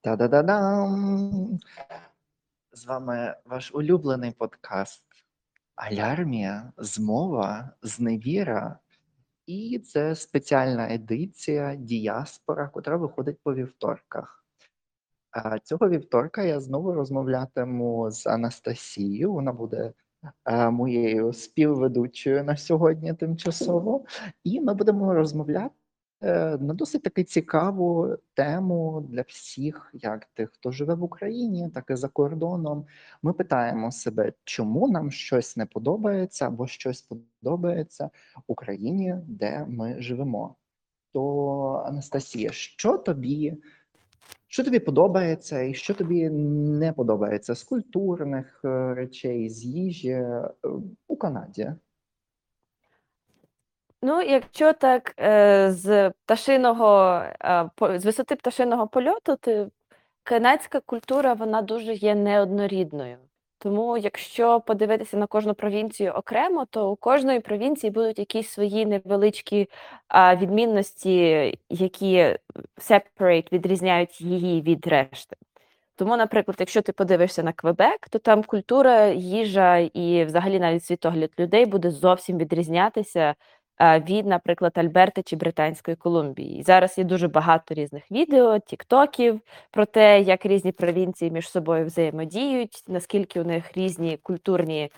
Та-да-да-дам! З вами ваш улюблений подкаст Алярмія, Змова, Зневіра. І це спеціальна едиція Діаспора, котра виходить по вівторках. А Цього вівторка я знову розмовлятиму з Анастасією. Вона буде е, моєю співведучою на сьогодні тимчасово, і ми будемо розмовляти на досить таки цікаву тему для всіх, як тих, хто живе в Україні, так і за кордоном. Ми питаємо себе, чому нам щось не подобається або щось подобається Україні, де ми живемо. То Анастасія, що тобі? Що тобі подобається, і що тобі не подобається з культурних е, речей, з їжі е, у Канаді? Ну, якщо так е, з пташиного е, з висоти пташиного польоту, то канадська культура вона дуже є неоднорідною. Тому, якщо подивитися на кожну провінцію окремо, то у кожної провінції будуть якісь свої невеличкі відмінності, які separate, відрізняють її від решти. Тому, наприклад, якщо ти подивишся на Квебек, то там культура, їжа і взагалі навіть світогляд людей буде зовсім відрізнятися від, наприклад, Альберти чи Британської Колумбії. Зараз є дуже багато різних відео, тіктоків про те, як різні провінції між собою взаємодіють, наскільки у них різні культурні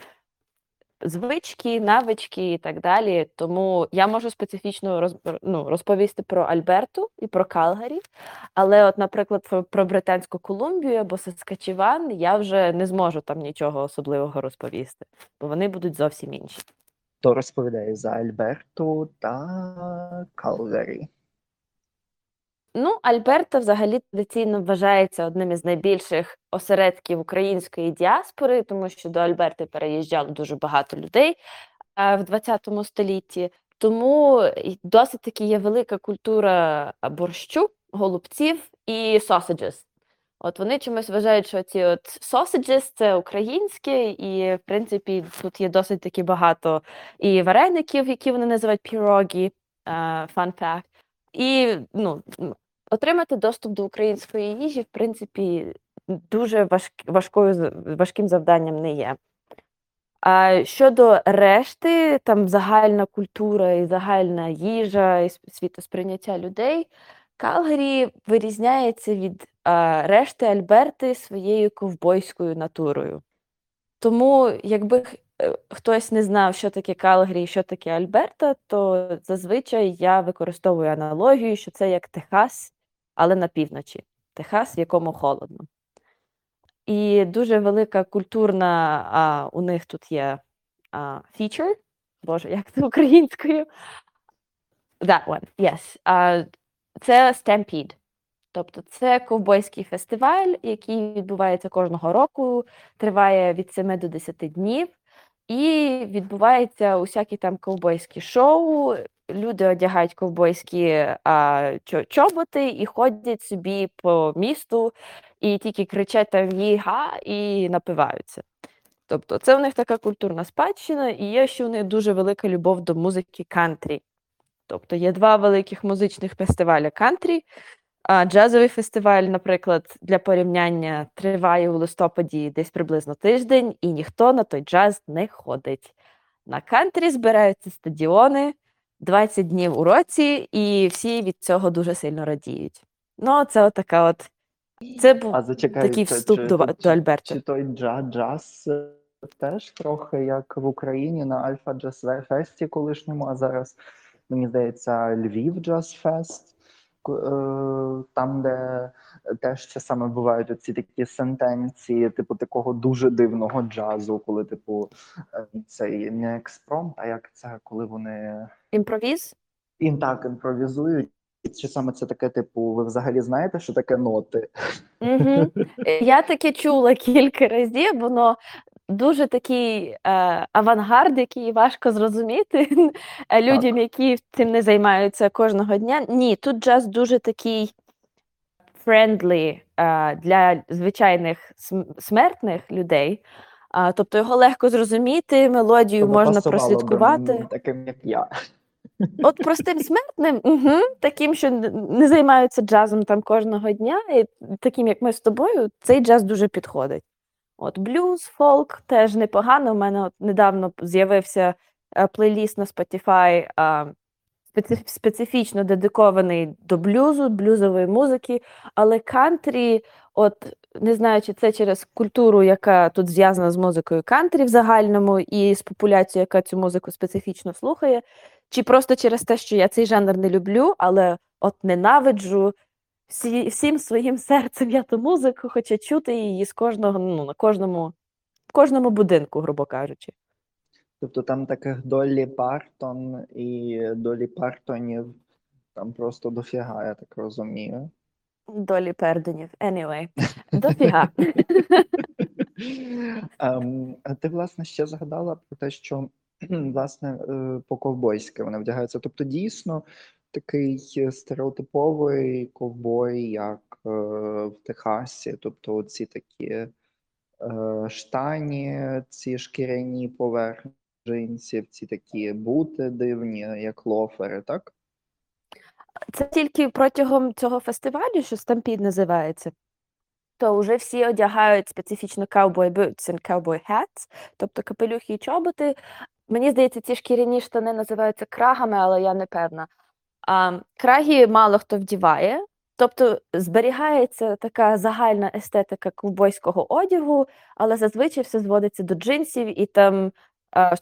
звички, навички і так далі. Тому я можу специфічно роз, ну, розповісти про Альберту і про Калгарі, але, от, наприклад, про Британську Колумбію або Саскачеван я вже не зможу там нічого особливого розповісти, бо вони будуть зовсім інші хто розповідає за Альберту та Калгарі. Ну, Альберта взагалі традиційно вважається одним із найбільших осередків української діаспори, тому що до Альберти переїжджало дуже багато людей в 20 столітті. Тому досить таки є велика культура борщу, голубців і sausages. От вони чомусь вважають, що ці от sausages – це українське, і, в принципі, тут є досить таки багато і вареників, які вони називають пірогі, uh, fun fact. І ну, отримати доступ до української їжі, в принципі, дуже важк, важкою, важким завданням не є. А щодо решти, там загальна культура і загальна їжа, і світосприйняття людей, Калгарі вирізняється від а, решти Альберти своєю ковбойською натурою. Тому, якби е, хтось не знав, що таке Калгарі і що таке Альберта, то зазвичай я використовую аналогію, що це як Техас, але на півночі. Техас, в якому холодно. І дуже велика культурна а, у них тут є а, feature, Боже, як це українською? That one, yes. А, Це Stampede. Тобто це ковбойський фестиваль, який відбувається кожного року, триває від 7 до 10 днів, і відбувається усякі там ковбойські шоу. Люди одягають ковбойські а, чоботи і ходять собі по місту, і тільки кричать там їга і напиваються. Тобто це у них така культурна спадщина, і є ще у них дуже велика любов до музики кантрі. Тобто є два великих музичних фестивалі кантрі. А Джазовий фестиваль, наприклад, для порівняння триває у листопаді десь приблизно тиждень, і ніхто на той джаз не ходить. На кантрі збираються стадіони 20 днів у році, і всі від цього дуже сильно радіють. Ну, це от така от. Це був а зачекай, такий вступ чи, до, чи, до Альберта. Чи той джаз, джаз е, теж трохи як в Україні на Альфа Джаз Фесті колишньому, а зараз, мені здається, Львів Джаз Фест. Е, там, де теж часами бувають оці такі сентенції, типу такого дуже дивного джазу, коли, типу, е, цей не експромт, а як це, коли вони імпровіз? І так імпровізують. Чи саме це таке, типу, ви взагалі знаєте, що таке ноти? Угу. Я таке чула кілька разів, воно дуже такий е, авангард, який важко зрозуміти е, людям, які цим не займаються кожного дня. Ні, тут джаз дуже такий friendly е, для звичайних смертних людей. А, Тобто його легко зрозуміти, мелодію Тобто можна прослідкувати. Таким як я. От простим смертним, угу, таким, що не займаються джазом там кожного дня, і таким, як ми з тобою, цей джаз дуже підходить. От блюз, фолк теж непогано. У мене от недавно з'явився е, плейліст на Spotify, специфічно дедикований до блюзу, блюзової музики, але кантрі, от не знаю, чи це через культуру, яка тут зв'язана з музикою кантрі в загальному, і з популяцією, яка цю музику специфічно слухає, чи просто через те, що я цей жанр не люблю, але от ненавиджу всі, всім своїм серцем я ту музику, хоча чути її з кожного, ну, на кожному, кожному будинку, грубо кажучи. Тобто там таких Долі Партон і Долі Партонів там просто дофіга, я так розумію. Долі перденів. Anyway, дофіга. Ем, а ти, власне, ще згадала про те, що власне е, по-ковбойськи вони вдягаються. Тобто, дійсно такий е, стереотиповий ковбой, як е, в Техасі, тобто ці такі е, штані, ці шкіряні поверх джинсів, ці такі бути дивні, як лофери, так? Це тільки протягом цього фестивалю, що Stampede називається, то вже всі одягають специфічно cowboy boots and cowboy hats, тобто капелюхи і чоботи. Мені здається, ці шкіряні штани називаються крагами, але я не певна. А, краги мало хто вдіває, тобто зберігається така загальна естетика ковбойського одягу, але зазвичай все зводиться до джинсів і там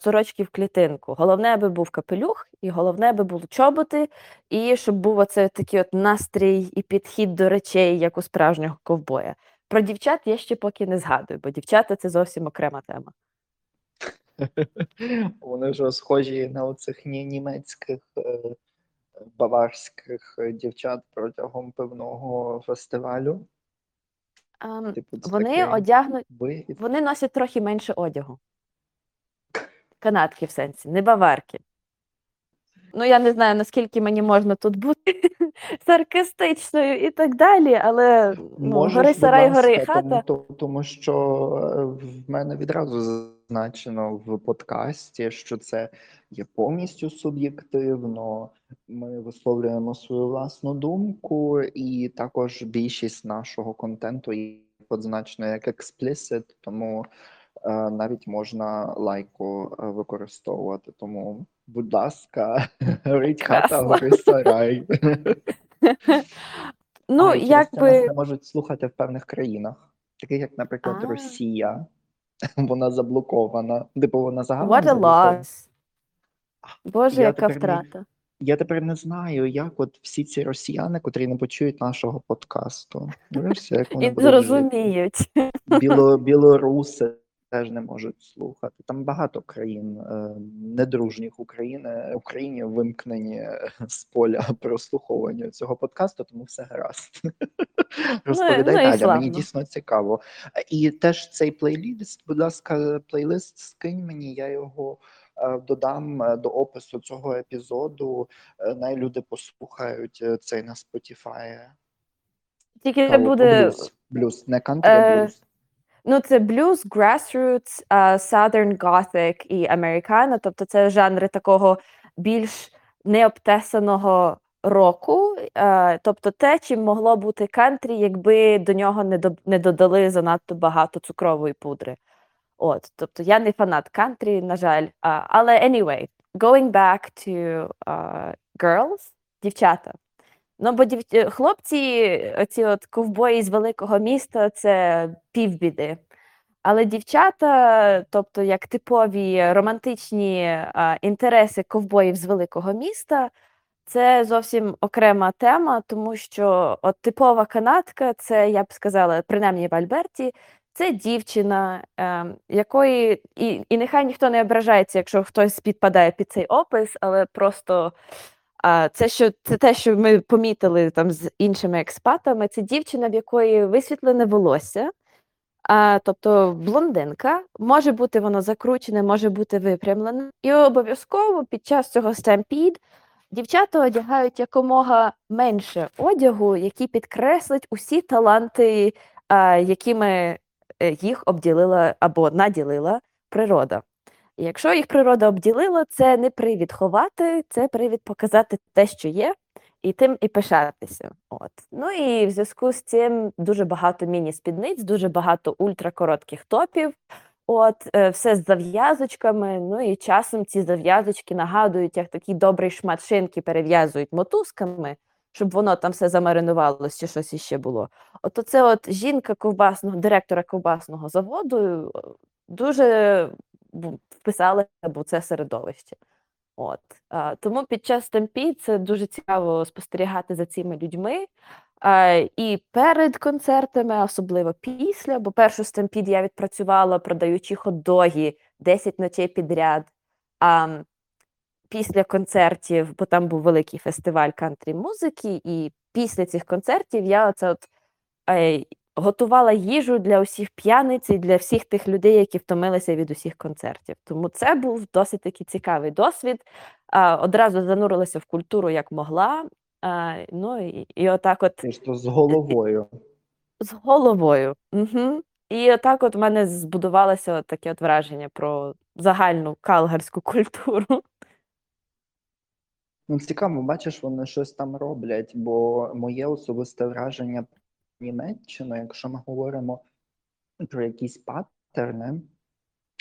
сорочки в клітинку. Головне, аби був капелюх, і головне, аби були чоботи, і щоб був оце такий от настрій і підхід до речей, як у справжнього ковбоя. Про дівчат я ще поки не згадую, бо дівчата це зовсім окрема тема. Вони ж схожі на оцих німецьких е, баварських е, дівчат протягом певного фестивалю. Ам, Типу, вони одягнуть, вони носять трохи менше одягу. Канадки в сенсі, не баварки. Ну, я не знаю, наскільки мені можна тут бути саркастичною і так далі, але ну, Можеш, гори сарай, гори ласка, хата. Тому, тому що е, в мене відразу зазначено в подкасті, що це є повністю суб'єктивно. Ми висловлюємо свою власну думку, і також більшість нашого контенту є позначено як explicit, тому е, навіть можна лайку е, використовувати. Тому, будь ласка, горить хата, Прекрасно. сарай. Ну, це нас не можуть слухати в певних країнах, таких як, наприклад, Росія. Вона заблокована. Типу вона загалом what a loss. Боже, Я яка втрата. не-. Я тепер не знаю, як от всі ці росіяни, котрі не почують нашого подкасту. Дивишся, як вони І зрозуміють. Біло, білоруси теж не можуть слухати. Там багато країн е, недружніх України Україні вимкнені з поля прослуховування цього подкасту, тому все гаразд. Розповідай ну далі, мені дійсно цікаво. І теж цей плейліст, будь ласка, плейлист скинь мені, я його. е, Додам е, до опису цього епізоду. Е, Най люди послухають е, цей на Spotify. Тільки Цікаво, буде блюз, блюз, не кантри, Е, а блюз. Ну, це блюз, grassroots, Southern Gothic і Americana, тобто це жанри такого більш необтесаного року, тобто те, чим могло бути кантрі, якби до нього не, додали занадто багато цукрової пудри. От, тобто я не фанат кантрі, на жаль. Але anyway, going back to uh, girls, дівчата. Ну, бо дів... е, хлопці, оці от ковбої з великого міста, це півбіди. Але дівчата, тобто як типові романтичні а, інтереси ковбоїв з великого міста, це зовсім окрема тема, тому що от типова канадка, це я б сказала, принаймні в Альберті, це дівчина, е, якої і, і нехай ніхто не ображається, якщо хтось підпадає під цей опис, але просто це, що, це те, що ми помітили там з іншими експатами, це дівчина, в якої висвітлене волосся. А, тобто блондинка, може бути воно закручене, може бути випрямлене. І обов'язково під час цього стемпід дівчата одягають якомога менше одягу, який підкреслить усі таланти, а, якими е, їх обділила або наділила природа. І якщо їх природа обділила, це не привід ховати, це привід показати те, що є, і тим і пишатися. От. Ну і в зв'язку з цим дуже багато міні-спідниць, дуже багато ультракоротких топів. От, е, все з зав'язочками. Ну і часом ці зав'язочки нагадують, як такий добрий шмат шинки перев'язують мотузками, щоб воно там все замаринувалося чи щось іще було. От оце от жінка ковбасного, директора ковбасного заводу е, дуже бу- вписалася в це середовище. От. Тому під час стампід це дуже цікаво спостерігати за цими людьми. І перед концертами, особливо після, бо першу стампід я відпрацювала, продаючи хот-доги 10 ночей підряд. А після концертів, бо там був великий фестиваль кантрі музики, і після цих концертів я оце от, готувала їжу для усіх п'яниць і для всіх тих людей, які втомилися від усіх концертів. Тому це був досить такий цікавий досвід. А, одразу занурилася в культуру як могла. А, ну і, і отак, от Просто з головою. з головою. Угу. І отак, от в мене збудувалося от таке от враження про загальну калгарську культуру. Ну, цікаво, бачиш, вони щось там роблять, бо моє особисте враження Німеччину, якщо ми говоримо про якісь паттерни,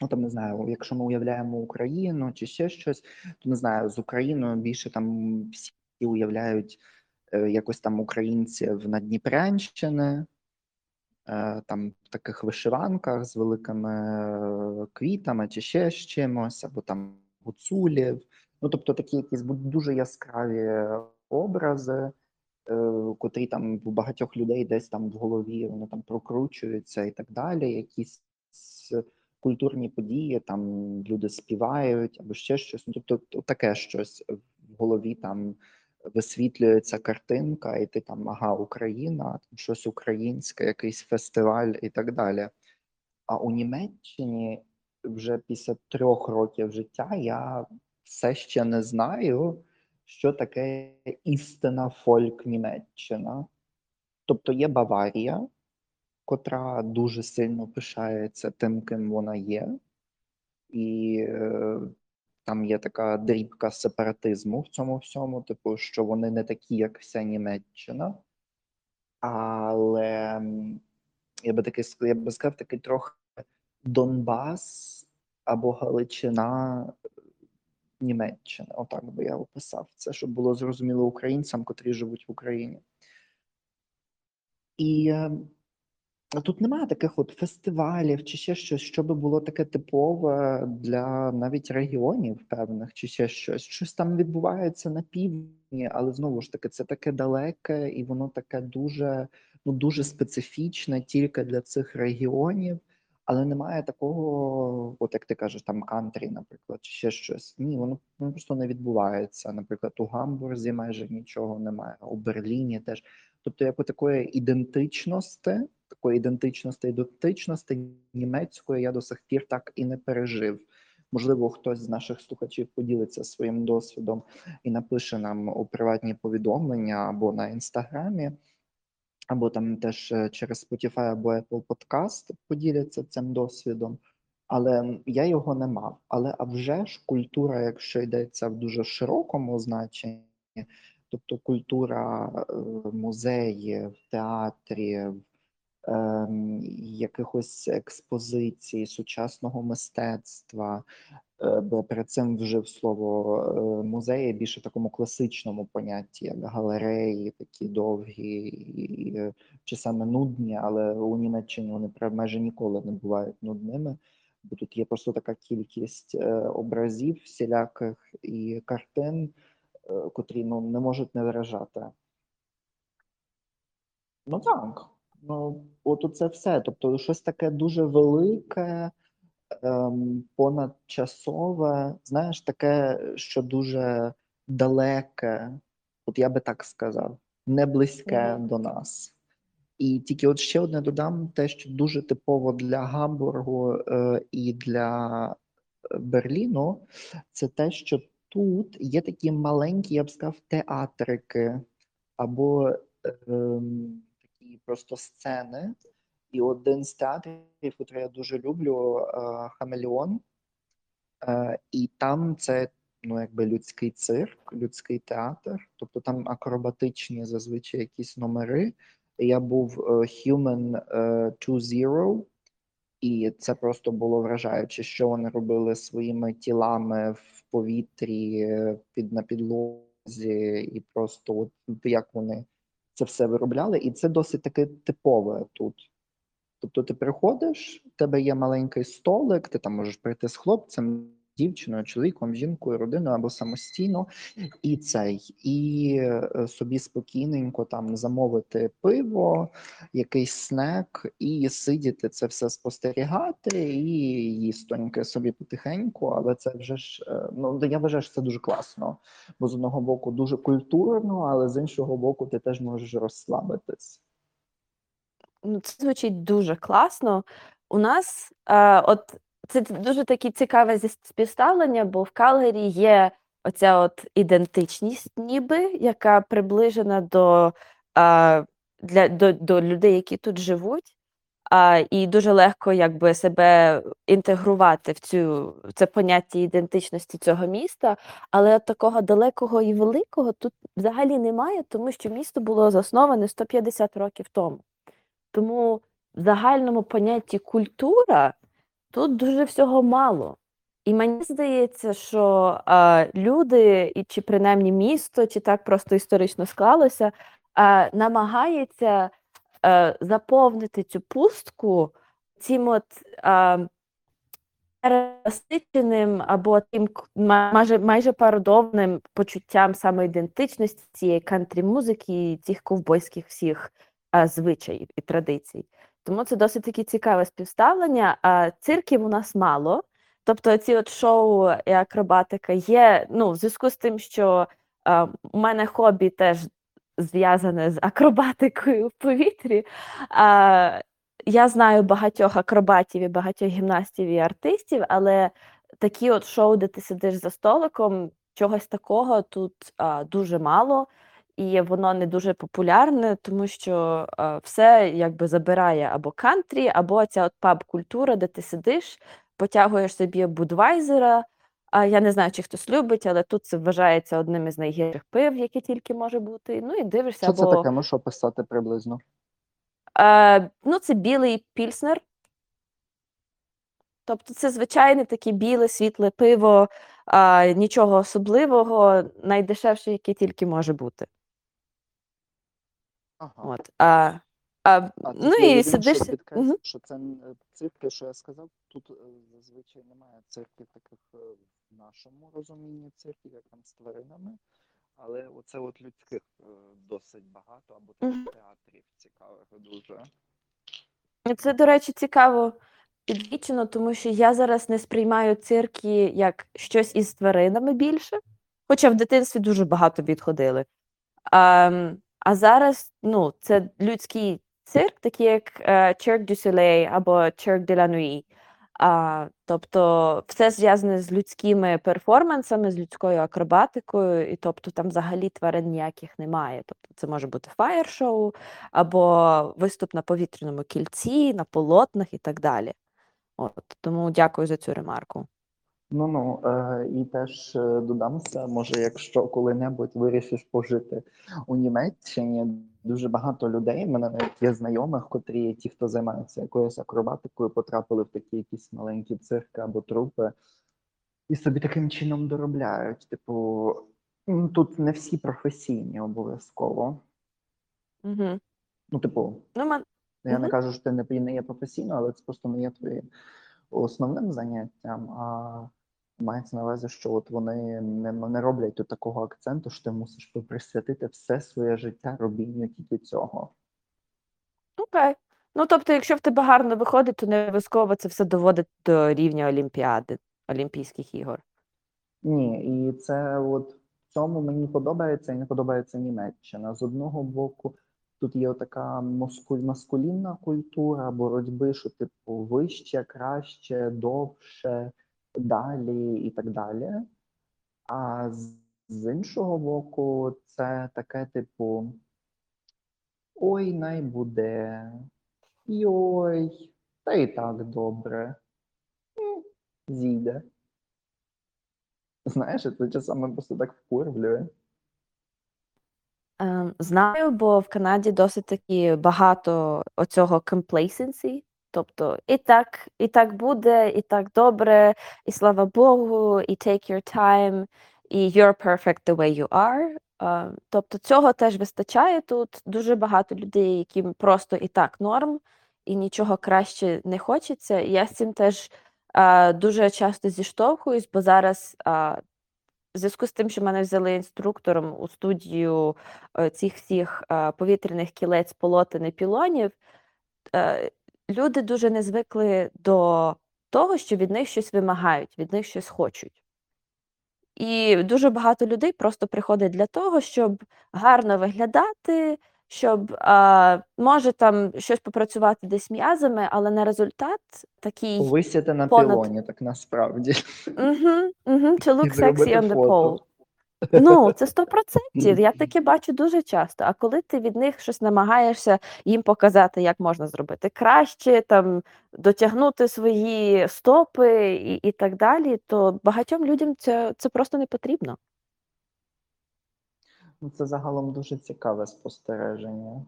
ну там не знаю, якщо ми уявляємо Україну чи ще щось, то не знаю, з Україною більше там всі уявляють е, якось там українців на Дніпрянщини, е, там в таких вишиванках з великими е, квітами чи ще з чимось, або там гуцулів. Ну, тобто такі якісь дуже яскраві образи, котрі там в багатьох людей десь там в голові вони там прокручуються і так далі. Якісь культурні події, там люди співають або ще щось. Ну, тобто таке щось в голові там висвітлюється картинка, і ти там ага, Україна, там щось українське, якийсь фестиваль і так далі. А у Німеччині вже після трьох років життя я все ще не знаю, що таке істина фольк Німеччина. Тобто є Баварія, котра дуже сильно пишається тим, ким вона є, і е, там є така дрібка сепаратизму в цьому всьому, типу, що вони не такі, як вся Німеччина. Але я би таки я би сказав, такий трохи Донбас або Галичина Німеччини. Отак би я описав це, щоб було зрозуміло українцям, котрі живуть в Україні. І е, тут немає таких от фестивалів чи ще щось, що би було таке типове для навіть регіонів певних, чи ще щось. Щось там відбувається на півдні, але знову ж таки, це таке далеке, і воно таке дуже, ну дуже специфічне тільки для цих регіонів. Але немає такого, от як ти кажеш, там кантрі, наприклад, чи ще щось. Ні, воно, просто не відбувається. Наприклад, у Гамбурзі майже нічого немає, у Берліні теж. Тобто, як такої ідентичності, такої ідентичності, ідентичності німецької я до сих пір так і не пережив. Можливо, хтось з наших слухачів поділиться своїм досвідом і напише нам у приватні повідомлення або на інстаграмі, або там теж е, через Spotify або Apple Podcast поділяться цим досвідом. Але я його не мав. Але а вже ж культура, якщо йдеться в дуже широкому значенні, тобто культура е, музеїв, театрів, ем, якихось експозицій, сучасного мистецтва. Е, Бо перед цим вжив слово е, музеї більше в такому класичному понятті, як галереї, такі довгі і саме нудні, але у Німеччині вони майже ніколи не бувають нудними, бо тут є просто така кількість е, образів всіляких і картин, котрі ну, не можуть не вражати. Ну так. Ну, от це все. Тобто, щось таке дуже велике, ем, понадчасове, знаєш, таке, що дуже далеке, от я би так сказав, не близьке Мгм. до нас. І тільки от ще одне додам, те, що дуже типово для Гамбургу е, і для е, Берліну, це те, що тут є такі маленькі, я б сказав, театрики або ем, такі просто сцени. І один з театрів, який я дуже люблю, е, Хамелеон. Е, і там це ну, якби людський цирк, людський театр, тобто там акробатичні зазвичай якісь номери. Я був е, Human е, 2.0, і це просто було вражаюче, що вони робили своїми тілами в повітрі, під на підлозі, і просто от як вони це все виробляли, і це досить таке типове тут. Тобто ти приходиш, в тебе є маленький столик, ти там можеш прийти з хлопцем, дівчиною, чоловіком, жінкою, родиною або самостійно, і цей, і е, собі спокійненько там замовити пиво, якийсь снек, і сидіти це все спостерігати, і їстоньки собі потихеньку. Але це вже ж е, ну я вважаю, що це дуже класно. Бо з одного боку дуже культурно, але з іншого боку, ти теж можеш розслабитись. Ну, це звучить дуже класно. У нас е, от це дуже таке цікаве співставлення, бо в Калгарі є оця от ідентичність, ніби, яка приближена до, е, для, до, до людей, які тут живуть. А, і дуже легко якби себе інтегрувати в цю це поняття ідентичності цього міста, але такого далекого і великого тут взагалі немає, тому що місто було засноване 150 років тому. Тому в загальному понятті культура тут дуже всього мало. І мені здається, що а, люди, і чи принаймні місто, чи так просто історично склалося, а, намагається а, заповнити цю пустку цим от а, перенасиченим або тим майже, майже пародовним почуттям самоідентичності цієї кантрі-музики цих ковбойських всіх звичаїв і традицій. Тому це досить таки цікаве співставлення. Цирків у нас мало. Тобто ці от шоу і акробатика є. Ну, в зв'язку з тим, що у мене хобі теж зв'язане з акробатикою в повітрі. Я знаю багатьох акробатів і багатьох гімнастів і артистів, але такі от шоу, де ти сидиш за столиком, чогось такого тут дуже мало, і воно не дуже популярне, тому що а, все якби забирає або кантрі, або ця от паб-культура, де ти сидиш, потягуєш собі будвайзера. А я не знаю, чи хтось любить, але тут це вважається одним із найгірших пив, яке тільки може бути. Ну і дивишся, Що це або таке? Можеш описати приблизно? Е, ну, це білий пільснер. Тобто це звичайне таке біле, світле пиво, а, нічого особливого, найдешевше, яке тільки може бути. Ага. От. А, а, А ну і сидиш. що Мгм. що це цирки, що я сказав, тут е, зазвичай немає цирків таких е, в нашому розумінні цирків, як там з тваринами, але оце от людських е, досить багато, або таких театрів цікавих дуже. Це, до речі, цікаво підвічено, тому що я зараз не сприймаю цирки як щось із тваринами більше, хоча в дитинстві дуже багато відходили. А, а зараз ну, це людський цирк, такий як Cirque du Soleil або Cirque de la. А, тобто все зв'язане з людськими перформансами, з людською акробатикою, і тобто там взагалі тварин ніяких немає. Тобто це може бути фаєр-шоу або виступ на повітряному кільці, на полотнах і так далі. От, тому дякую за цю ремарку. Ну ну е, і теж е, додамся, може, якщо коли-небудь вирішиш пожити у Німеччині, дуже багато людей, в мене навіть є знайомих, котрі ті, хто займаються якоюсь акробатикою, потрапили в такі якісь маленькі цирки або трупи, і собі таким чином доробляють. Типу, тут не всі професійні обов'язково. Угу. Ну, типу, Ну, мен... я не кажу, що ти не, не є професійно, але це просто не є твоїм основним заняттям. А мається на увазі, що от вони не, не роблять тут такого акценту, що ти мусиш присвятити все своє життя робінню тільки цього. Окей. Ну, тобто, якщо в тебе гарно виходить, то не обов'язково це все доводить до рівня Олімпіади, Олімпійських ігор. Ні, і це от в цьому мені подобається і не подобається Німеччина. З одного боку, тут є така москуль, маскулінна культура боротьби, що типу вище, краще, довше, далі і так далі. А з, іншого боку, це таке, типу, ой, най буде, йой, та і так добре. Зійде. Знаєш, це часами просто так вкурвлює. Ем, знаю, бо в Канаді досить таки багато оцього complacency. Тобто і так, і так буде, і так добре, і слава Богу, і take your time, і you're perfect the way you are. Тобто цього теж вистачає тут. Дуже багато людей, яким просто і так норм, і нічого краще не хочеться. І я з цим теж е, дуже часто зіштовхуюсь, бо зараз е, в зв'язку з тим, що мене взяли інструктором у студію е, цих всіх повітряних кілець, полотен і пілонів, е, люди дуже не звикли до того, що від них щось вимагають, від них щось хочуть. І дуже багато людей просто приходять для того, щоб гарно виглядати, щоб а, може там щось попрацювати десь м'язами, але на результат такий Висіти на понад- пілоні, так насправді. угу, угу, to look sexy on the pole. Ну, це сто процентів. Я таке бачу дуже часто. А коли ти від них щось намагаєшся їм показати, як можна зробити краще, там дотягнути свої стопи і, і так далі, то багатьом людям це, це просто не потрібно. Ну, Це загалом дуже цікаве спостереження.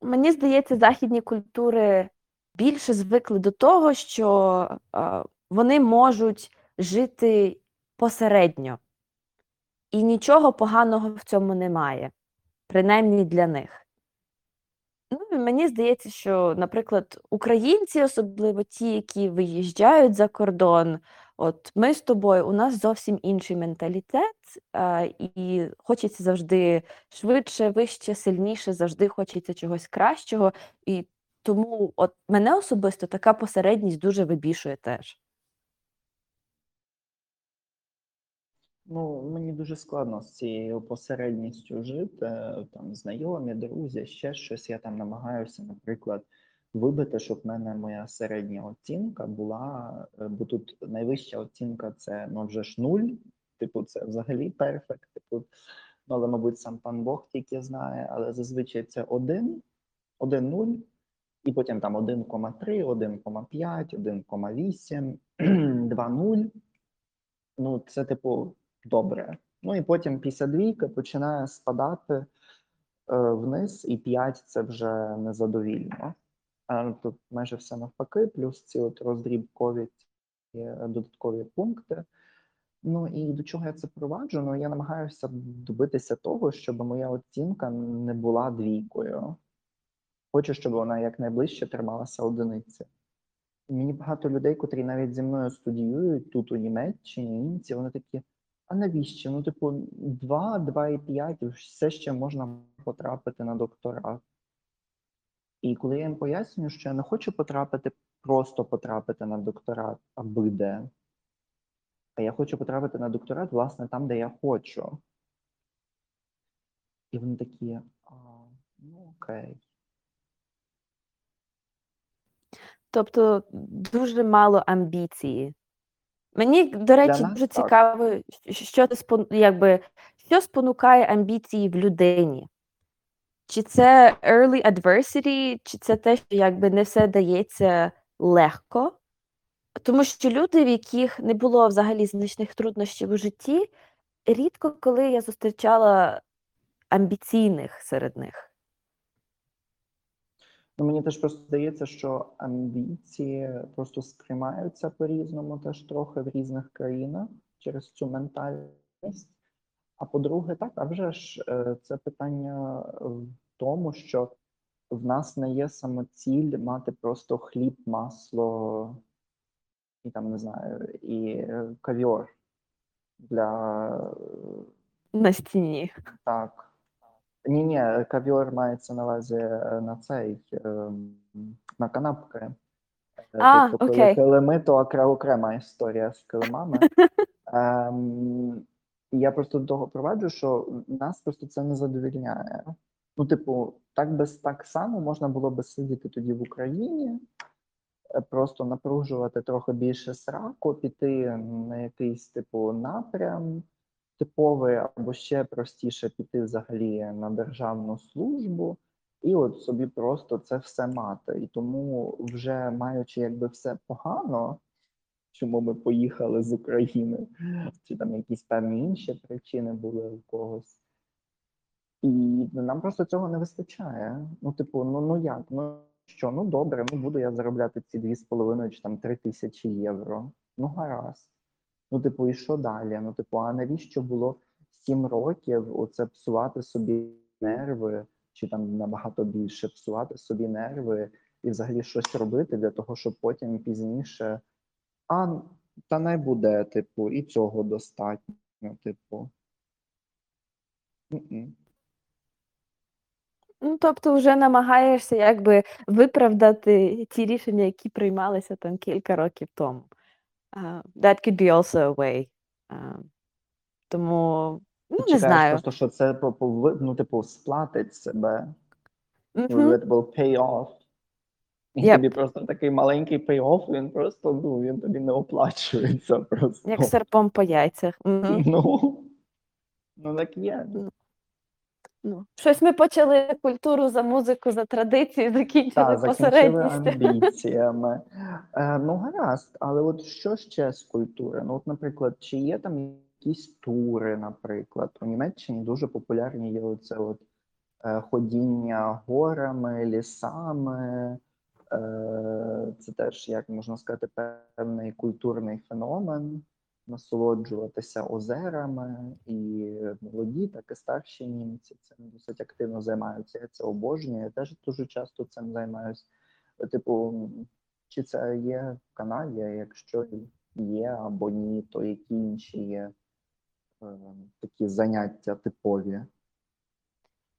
Мені здається, західні культури більше звикли до того, що е, вони можуть жити посередньо, і нічого поганого в цьому немає, принаймні для них. Ну, мені здається, що, наприклад, українці, особливо ті, які виїжджають за кордон, от ми з тобою, у нас зовсім інший менталітет, і хочеться завжди швидше, вище, сильніше, завжди хочеться чогось кращого. І тому от мене особисто така посередність дуже вибішує теж. Ну, мені дуже складно з цією посередністю жити. Там знайомі, друзі, ще щось. Я там намагаюся, наприклад, вибити, щоб в мене моя середня оцінка була, е, бо тут найвища оцінка це ну вже ж нуль. Типу, це взагалі перфект. Типу, ну, але, мабуть, сам пан Бог тільки знає, але зазвичай це один, один нуль, і потім там 1,3, 1,5, 1,8, 2,0. Ну, це типу добре. Ну і потім після двійки починає спадати е, вниз, і 5 це вже незадовільно. Тут майже все навпаки, плюс ці от роздрібкові е, додаткові пункти. Ну і до чого я це проваджу? Ну, я намагаюся добитися того, щоб моя оцінка не була двійкою. Хочу, щоб вона якнайближче трималася одиниці. Мені багато людей, котрі навіть зі мною студіюють тут у Німеччині, німці, вони такі, а навіщо? Ну, типу, 2, 2,5, все ще можна потрапити на докторат. І коли я їм пояснюю, що я не хочу потрапити, просто потрапити на докторат, аби де. А я хочу потрапити на докторат, власне, там, де я хочу. І вони такі, а, ну окей. Тобто дуже мало амбіції. Мені, до речі, нас дуже так. цікаво, що якби, що спонукає амбіції в людині. Чи це early adversity, чи це те, що якби не все дається легко? Тому що люди, в яких не було взагалі значних труднощів у житті, рідко коли я зустрічала амбіційних серед них. Ну, мені теж просто здається, що амбіції просто сприймаються по-різному, теж трохи в різних країнах через цю ментальність. А по-друге, так, а вже ж е, це питання в тому, що в нас не є самоціль мати просто хліб, масло і там не знаю, і кав'йор для е, На стіні. так. Ні, ні, кав'йор мається на увазі е, на цей на канапки. Е, А, тобто, окей. килими, то окрема історія з килимами. Ем, і я просто до того проваджу, що нас просто це не задовільняє. Ну, типу, так без так само можна було би сидіти тоді в Україні, е, просто напружувати трохи більше сраку, піти на якийсь типу напрям типовий, або ще простіше піти взагалі на державну службу, і от собі просто це все мати. І тому, вже маючи якби все погано, чому ми поїхали з України, чи там якісь певні інші причини були у когось. І нам просто цього не вистачає. Ну, типу, ну ну як? Ну що, ну добре, ну буду я заробляти ці дві з половиною чи там три тисячі євро. Ну гаразд. Ну, типу, і що далі? Ну, типу, а навіщо було сім років оце псувати собі нерви, чи там набагато більше псувати собі нерви і взагалі щось робити для того, щоб потім пізніше. А та не буде, типу, і цього достатньо, типу. М-м. Ну, тобто, вже намагаєшся якби виправдати ті рішення, які приймалися там кілька років тому. That could be also a way. Тому, Ти ну, не знаю. просто, що це ну, типу, сплатить себе. Мгм. It will pay off. І Yep. тобі просто такий маленький pay-off, він просто, ну, він тобі не оплачується просто. Як серпом по яйцях. Мгм. Ну, ну так є. Ну, щось ми почали культуру за музику, за традицію, закінчили закінчили посередністю. амбіціями. Е, ну, гаразд, але от що ще з культури? Ну, от, наприклад, чи є там якісь тури, наприклад? У Німеччині дуже популярні є оце от е, ходіння горами, лісами. Е, це теж, як можна сказати, певний культурний феномен. Насолоджуватися озерами, і молоді, так і старші німці цим досить активно займаються. Я це обожнюю. Я теж дуже часто цим займаюся. Типу, чи це є в Канаді? Якщо є або ні, то які інші є е, такі заняття типові?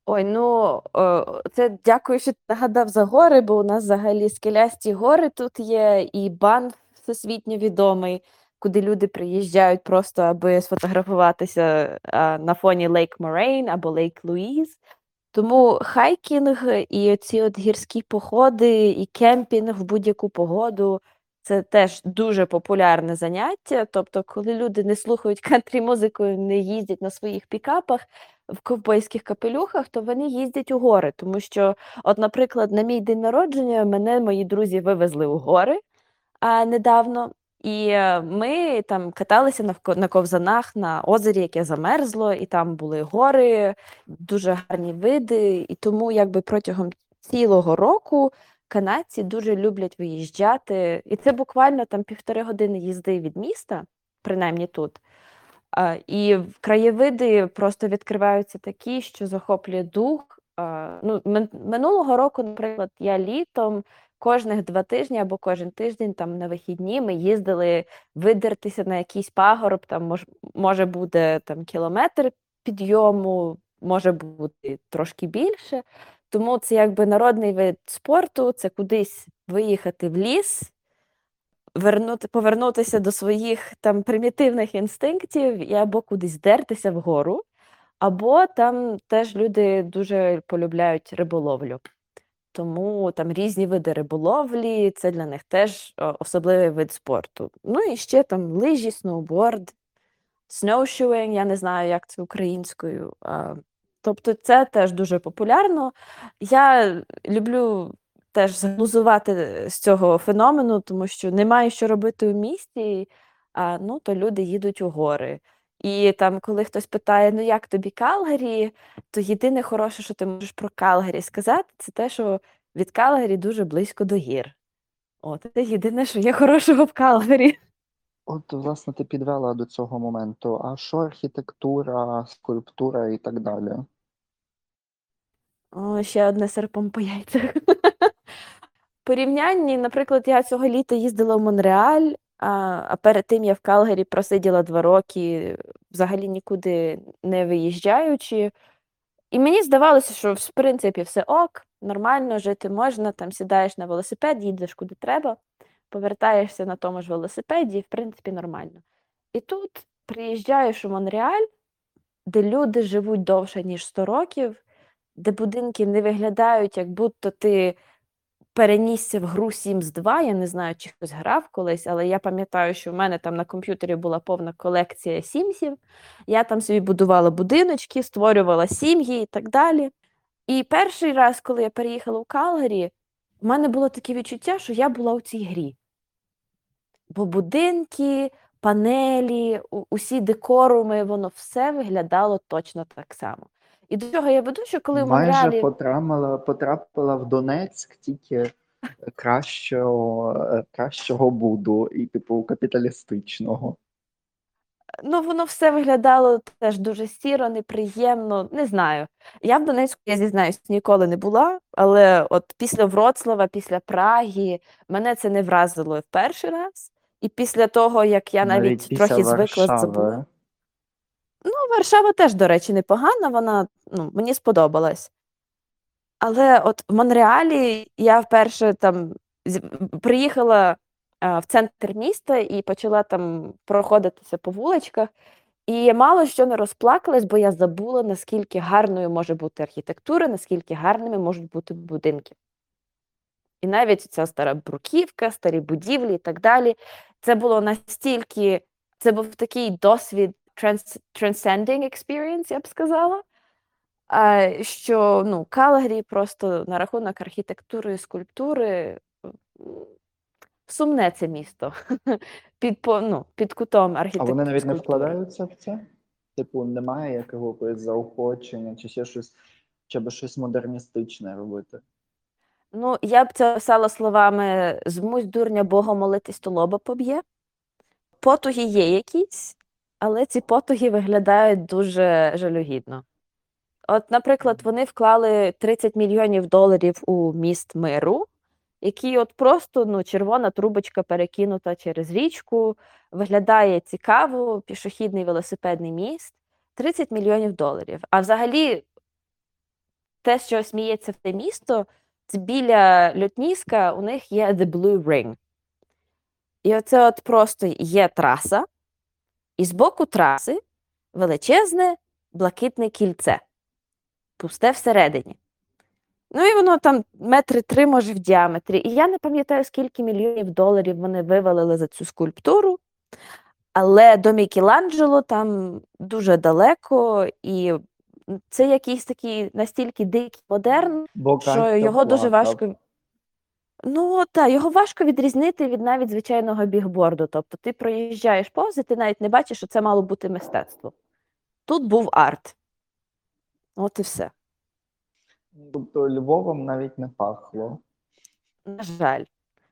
Ой, ну е, це дякую, що ти нагадав за гори, бо у нас взагалі скелясті гори тут є, і бан всесвітньо відомий, куди люди приїжджають просто, аби сфотографуватися а, на фоні Лейк Морейн або Лейк Луїз. Тому хайкінг і ці от гірські походи, і кемпінг в будь-яку погоду це теж дуже популярне заняття. Тобто, коли люди не слухають кантрі музику, не їздять на своїх пікапах в ковбойських капелюхах, то вони їздять у гори. Тому що, от, наприклад, на мій день народження мене мої друзі вивезли у гори а, недавно. І е, ми там каталися на, на ковзанах на озері, яке замерзло, і там були гори, дуже гарні види. І тому якби протягом цілого року канадці дуже люблять виїжджати. І це буквально там півтори години їзди від міста, принаймні тут. І краєвиди просто відкриваються такі, що захоплює дух. Ну, минулого року, наприклад, я літом кожних два тижні або кожен тиждень там на вихідні ми їздили видертися на якийсь пагорб, там мож, може буде там кілометр підйому, може бути трошки більше. Тому це якби народний вид спорту, це кудись виїхати в ліс, вернути, повернутися до своїх там примітивних інстинктів і або кудись дертися вгору, або там теж люди дуже полюбляють риболовлю. Тому там різні види риболовлі, це для них теж особливий вид спорту. Ну і ще там лижі, сноуборд, snowshoeing, я не знаю, як це українською. Тобто це теж дуже популярно. Я люблю теж зглузувати з цього феномену, тому що немає що робити у місті, а, ну, то люди їдуть у гори. І там, коли хтось питає, ну як тобі Калгарі, то єдине хороше, що ти можеш про Калгарі сказати, це те, що від Калгарі дуже близько до гір. От, це єдине, що є хорошого в Калгарі. От, власне, ти підвела до цього моменту. А що архітектура, скульптура і так далі? О, ще одне серпом по яйцях. Порівнянні, наприклад, я цього літа їздила в Монреаль, а, а перед тим я в Калгарі просиділа два роки, взагалі нікуди не виїжджаючи. І мені здавалося, що в принципі все ок, нормально жити можна, там сідаєш на велосипед, їдеш куди треба, повертаєшся на тому ж велосипеді, і в принципі нормально. І тут приїжджаєш у Монреаль, де люди живуть довше, ніж 100 років, де будинки не виглядають, як будто ти перенісся в гру Sims 2. Я не знаю, чи хтось грав колись, але я пам'ятаю, що в мене там на комп'ютері була повна колекція Сімсів. Я там собі будувала будиночки, створювала сім'ї і так далі. І перший раз, коли я переїхала у Калгарі, в мене було таке відчуття, що я була у цій грі. Бо будинки, панелі, усі декоруми, воно все виглядало точно так само. І до чого я веду, що коли в Майже Монреалі потрапила, потрапила в Донецьк тільки кращого, е, кращого буду і, типу, капіталістичного. ну воно все виглядало теж дуже сіро, неприємно. Не знаю. Я в Донецьку, я зізнаюсь, ніколи не була, але от після Вроцлава, після Праги, мене це не вразило в перший раз. І після того, як я навіть, після трохи звикла забула. Ну, Варшава теж, до речі, непогана, вона ну, мені сподобалась. Але от в Монреалі я вперше там приїхала а, в центр міста і почала там проходитися по вуличках. І я мало що не розплакалась, бо я забула, наскільки гарною може бути архітектура, наскільки гарними можуть бути будинки. І навіть ця стара бруківка, старі будівлі і так далі. Це було настільки, це був такий досвід trans, transcending experience, я б сказала. А, що ну, Калгарі просто на рахунок архітектури і скульптури сумне це місто під, по- ну, під кутом А вони навіть не вкладаються в це? Типу, немає якогось заохочення, чи ще щось, щоб щось модерністичне робити. Ну, я б це писала словами: змусь дурня Бога молитись, то лоба поб'є. Потуги є якісь, але ці потуги виглядають дуже жалюгідно. От, наприклад, вони вклали 30 мільйонів доларів у міст миру, який от просто ну, червона трубочка перекинута через річку, виглядає цікаво, пішохідний велосипедний міст. 30 мільйонів доларів. А взагалі, те, що сміється в те місто, це біля Лютніска у них є The Blue Ring. І оце от просто є траса, і з боку траси величезне блакитне кільце, пусте всередині. Ну і воно там метри три, може, в діаметрі. І я не пам'ятаю, скільки мільйонів доларів вони вивалили за цю скульптуру, але до Мікеланджело там дуже далеко, і це якийсь такий настільки дикий модерн, Бо що його дуже важко. Ну, так, його важко відрізнити від навіть звичайного бігборду. Тобто ти проїжджаєш повз, і ти навіть не бачиш, що це мало бути мистецтво. Тут був арт. От і все. Тобто Львовом навіть не пахло. На жаль.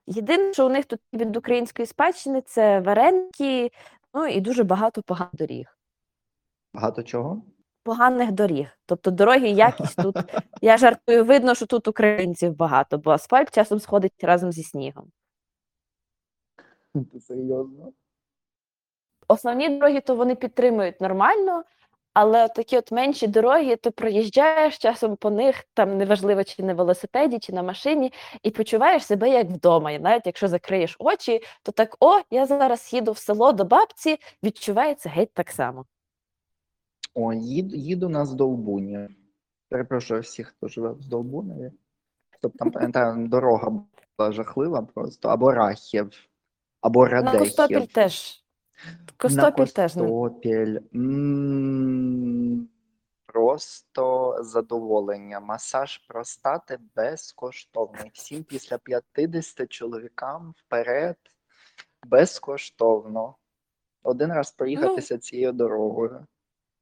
Єдине, що у них тут від української спадщини це вареники, ну і дуже багато поганих доріг. Багато чого? Поганих доріг. Тобто дороги, якість тут. Я жартую, видно, що тут українців багато, бо асфальт часом сходить разом зі снігом. Серйозно? Основні дороги то вони підтримують нормально, але такі от менші дороги, ти проїжджаєш часом по них, там неважливо, чи на велосипеді, чи на машині, і почуваєш себе як вдома. І навіть якщо закриєш очі, то так о, я зараз їду в село до бабці, відчувається геть так само. О, їду, їду на Здолбуні. Перепрошую всіх, хто живе в Здолбунові. Тобто там, пам'ятаю, дорога була жахлива просто, або Рахів, або На Костопіль Радехів. теж. На Костопіль теж не. Костопіль. Просто задоволення. Масаж простати безкоштовний. Всім після 50 чоловікам вперед безкоштовно. Один раз проїхатися цією дорогою.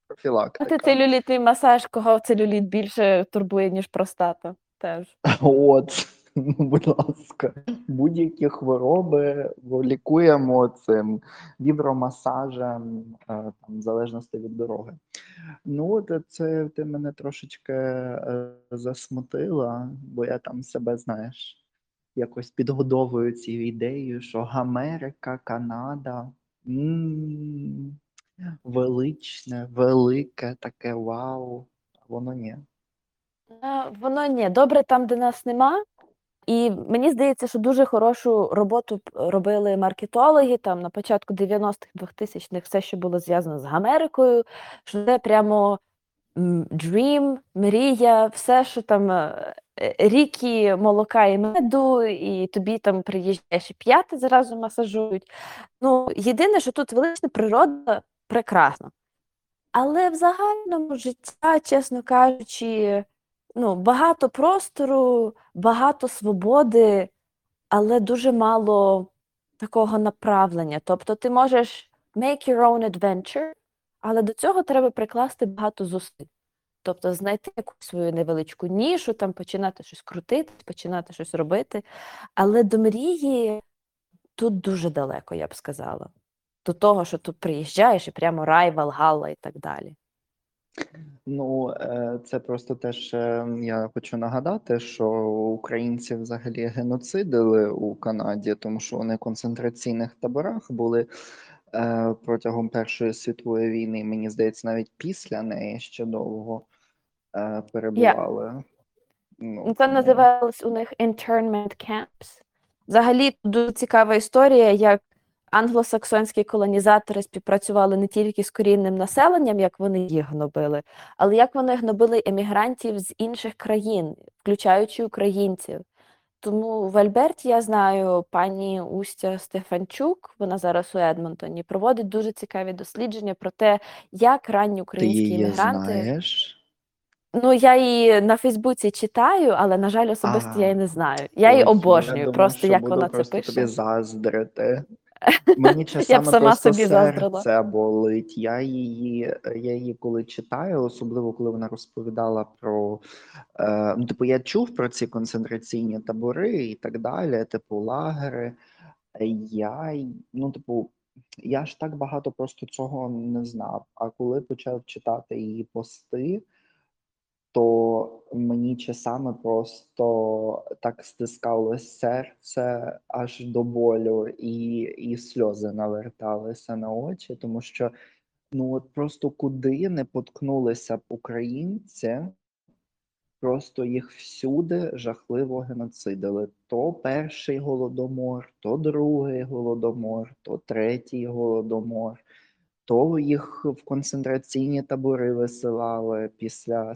Профілактика. целюлітний масаж, кого целюліт більше турбує, ніж простата. Теж. От, ну, будь ласка, будь-які хвороби лікуємо цим вібромасажем, е, там, в залежності від дороги. Ну, от це ти мене трошечки е, засмутила, бо я там себе, знаєш, якось підгодовую цією ідеєю, що Америка, Канада. м, Величне, велике, таке вау, а воно ні. Воно ні, добре там, де нас нема. І мені здається, що дуже хорошу роботу робили маркетологи там на початку 90-х, 2000-х, все, що було зв'язано з Америкою, що це прямо dream, мрія, все, що там е, е, ріки, молока і меду, і тобі там приїжджаєш і п'яти зразу масажують. Ну, єдине, що тут велична природа прекрасна. Але в загальному життя, чесно кажучи, ну, багато простору, багато свободи, але дуже мало такого направлення. Тобто ти можеш make your own adventure, але до цього треба прикласти багато зусиль. Тобто знайти якусь свою невеличку нішу, там починати щось крутити, починати щось робити. Але до мрії тут дуже далеко, я б сказала. До того, що тут приїжджаєш і прямо рай, Валгалла і так далі. Ну, е, це просто теж е, я хочу нагадати, що українці взагалі геноцидили у Канаді, тому що вони в концентраційних таборах були е, протягом Першої світової війни. Мені здається, навіть після неї ще довго перебували. Ну, Ну, Це називалось у них internment camps. Взагалі дуже цікава історія, як англосаксонські колонізатори співпрацювали не тільки з корінним населенням, як вони їх гнобили, але як вони гнобили емігрантів з інших країн, включаючи українців. Тому в Альберті я знаю пані Устя Стефанчук, вона зараз у Едмонтоні, проводить дуже цікаві дослідження про те, як ранні Ти українські її іммігранти. знаєш? Ну, я її на Фейсбуці читаю, але, на жаль, особисто я її не знаю. Я її обожнюю, думав, просто що як буду вона це просто пише. тобі заздрити. Мені Я часами сама просто собі заздрила. серце болить. Я її, я її коли читаю, особливо коли вона розповідала про е, ну, типу, я чув про ці концентраційні табори і так далі, типу лагери. Я ну, типу, я ж так багато просто цього не знав. А коли почав читати її пости, то мені часами просто так стискалось серце аж до болю, і, і сльози наверталися на очі, тому що ну от просто куди не поткнулися б українці, просто їх всюди жахливо геноцидили. То перший голодомор, то другий голодомор, то третій голодомор. То їх в концентраційні табори висилали після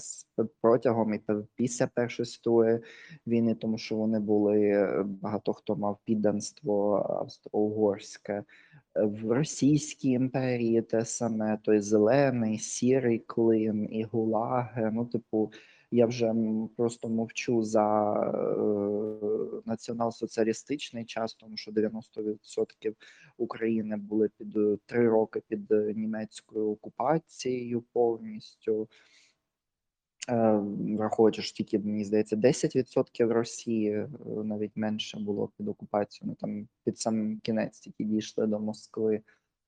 протягом і після Першої світової війни, тому що вони були е, багато хто мав підданство австро-угорське. Е, В Російській імперії те саме, той зелений, сірий клин і гулаги. Ну, типу, я вже просто мовчу за е, націонал-соціалістичний час, тому що 90% України були під е, три роки під е, німецькою окупацією повністю. Е, Враховуючи, що тільки, мені здається, 10% Росії, навіть менше було під окупацією. Ну там під сам кінець тільки дійшли до Москви.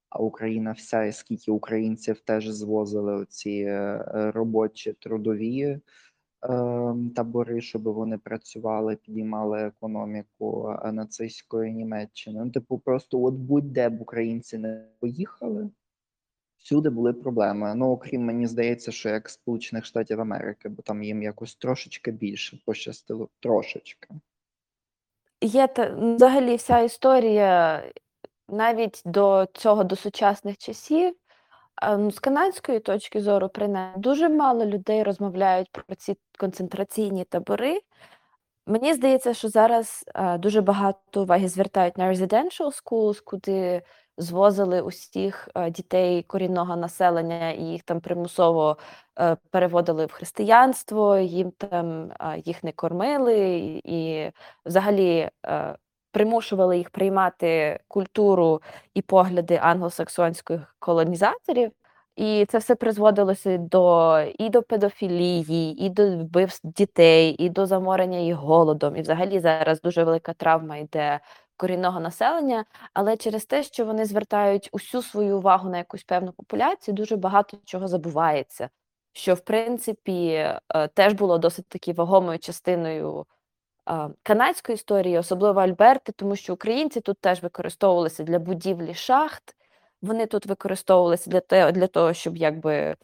А Україна вся, і скільки українців теж звозили е, робочі трудові табори, щоб вони працювали, підіймали економіку е, нацистської Німеччини. Ну, типу, просто от будь-де б українці не поїхали, всюди були проблеми. Ну, окрім мені здається, що як Сполучених Штатів Америки, бо там їм якось трошечки більше пощастило, трошечки. Є та взагалі вся історія навіть до цього, до сучасних часів. Ну, З канадської точки зору, принаймні, дуже мало людей розмовляють про ці концентраційні табори. Мені здається, що зараз дуже багато уваги звертають на residential schools, куди звозили усіх дітей корінного населення і їх там примусово е, переводили в християнство, їм там їх не кормили і, і взагалі е, примушували їх приймати культуру і погляди англосаксонських колонізаторів. І це все призводилося до і до педофілії, і до вбивств дітей, і до заморення їх голодом. І взагалі зараз дуже велика травма йде корінного населення. Але через те, що вони звертають усю свою увагу на якусь певну популяцію, дуже багато чого забувається. Що в принципі е, теж було досить таки вагомою частиною канадської історії, особливо Альберти, тому що українці тут теж використовувалися для будівлі шахт. Вони тут використовувалися для для того щоб якби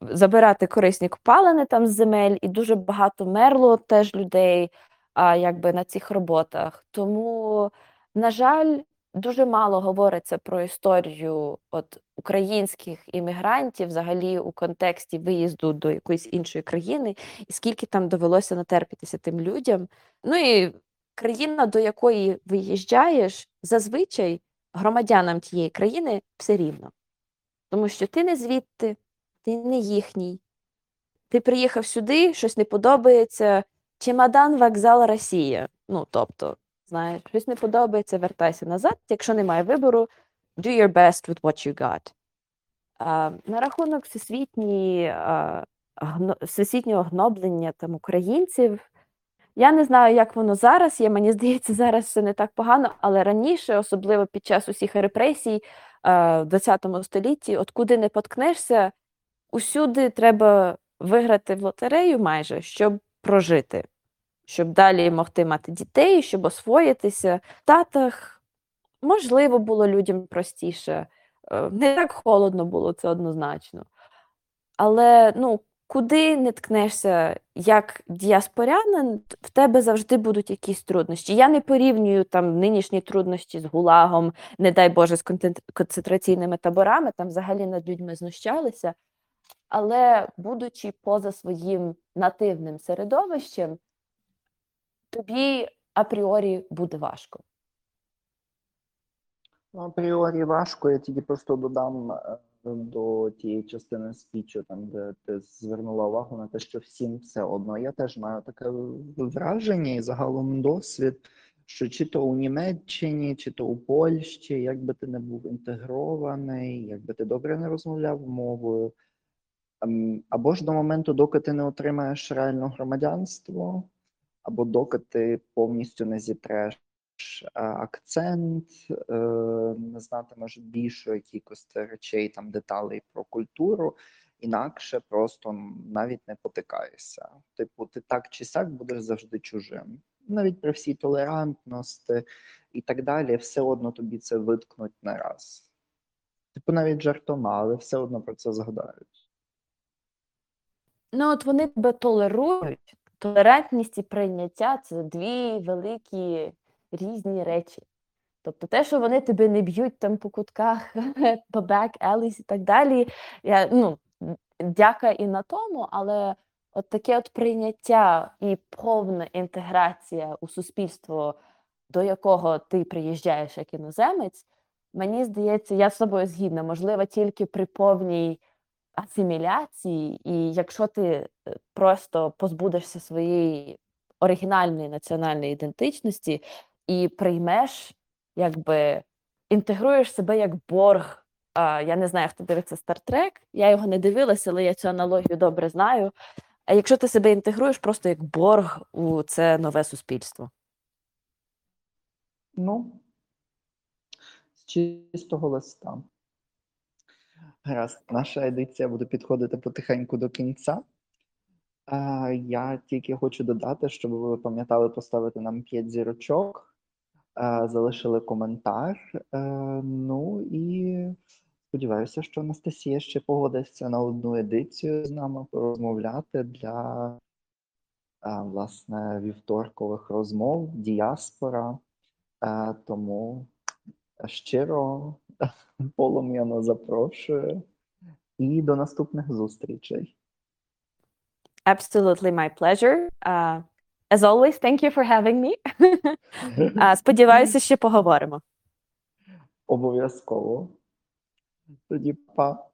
забирати корисні копалини там з земель, і дуже багато мерло теж людей якби на цих роботах. Тому, на жаль, дуже мало говориться про історію от, українських іммігрантів взагалі у контексті виїзду до якоїсь іншої країни, і скільки там довелося натерпітися тим людям. Ну і країна, до якої виїжджаєш, зазвичай громадянам тієї країни все рівно. Тому що ти не звідти, ти не їхній. Ти приїхав сюди, щось не подобається. Чемодан, вокзал, Росія. Ну, тобто, знаєш, щось не подобається, вертайся назад. Якщо немає вибору, do your best with what you got. А, на рахунок всесвітньої, а, гно- всесвітнього гноблення там, українців, я не знаю, як воно зараз є. Мені здається, зараз все не так погано, але раніше, особливо під час усіх репресій а, в 20 столітті, от куди не поткнешся, усюди треба виграти в лотерею майже, щоб прожити, щоб далі могти мати дітей, щоб освоїтися. В Татах можливо було людям простіше, е, не так холодно було, це однозначно. Але ну, куди не ткнешся як діаспорянин, в тебе завжди будуть якісь труднощі. Я не порівнюю там нинішні труднощі з гулагом, не дай Боже, з концентраційними таборами, там взагалі над людьми знущалися. Але будучи поза своїм нативним середовищем, тобі апріорі буде важко. Ну, апріорі важко, я тільки просто додам е, до тієї частини спічу, там, де ти звернула увагу на те, що всім все одно. Я теж маю таке враження і загалом досвід, що чи то у Німеччині, чи то у Польщі, як би ти не був інтегрований, як би ти добре не розмовляв мовою, ем, або ж до моменту, доки ти не отримаєш реальне громадянство, або доки ти повністю не зітреш а, акцент, е, не знатимеш більше якихось речей, там деталей про культуру, інакше просто навіть не потикаєшся. Типу, ти так чи сяк будеш завжди чужим. Навіть при всій толерантності і так далі, все одно тобі це виткнуть не раз. Типу, навіть жартома, але все одно про це згадають. Ну, от вони тебе толерують. Толерантність і прийняття це дві великі різні речі. Тобто те, що вони тебе не б'ють там по кутках, по back alleys і так далі. Я, ну, дяка і на тому, але от таке от прийняття і повна інтеграція у суспільство, до якого ти приїжджаєш як іноземець, мені здається, я з собою згідна, можливо, тільки при повній асиміляції, і якщо ти е, просто позбудешся своєї оригінальної національної ідентичності і приймеш, якби інтегруєш себе як борг. Я не знаю, хто дивиться Стартрек, я його не дивилася, але я цю аналогію добре знаю. А якщо ти себе інтегруєш просто як борг у це нове суспільство. Ну, з чистого листа. Гаразд, наша едиція буде підходити потихеньку до кінця. А, я тільки хочу додати, щоб ви пам'ятали поставити нам 5 зірочок, а, залишили коментар. Е, ну і сподіваюся, що Анастасія ще погодиться на одну едицію з нами порозмовляти для а, власне вівторкових розмов, діаспора. Е, тому щиро полум'яно запрошую і до наступних зустрічей. Absolutely my pleasure. Uh, as always, thank you for having me. uh, сподіваюся, ще поговоримо. Обов'язково. Тоді па.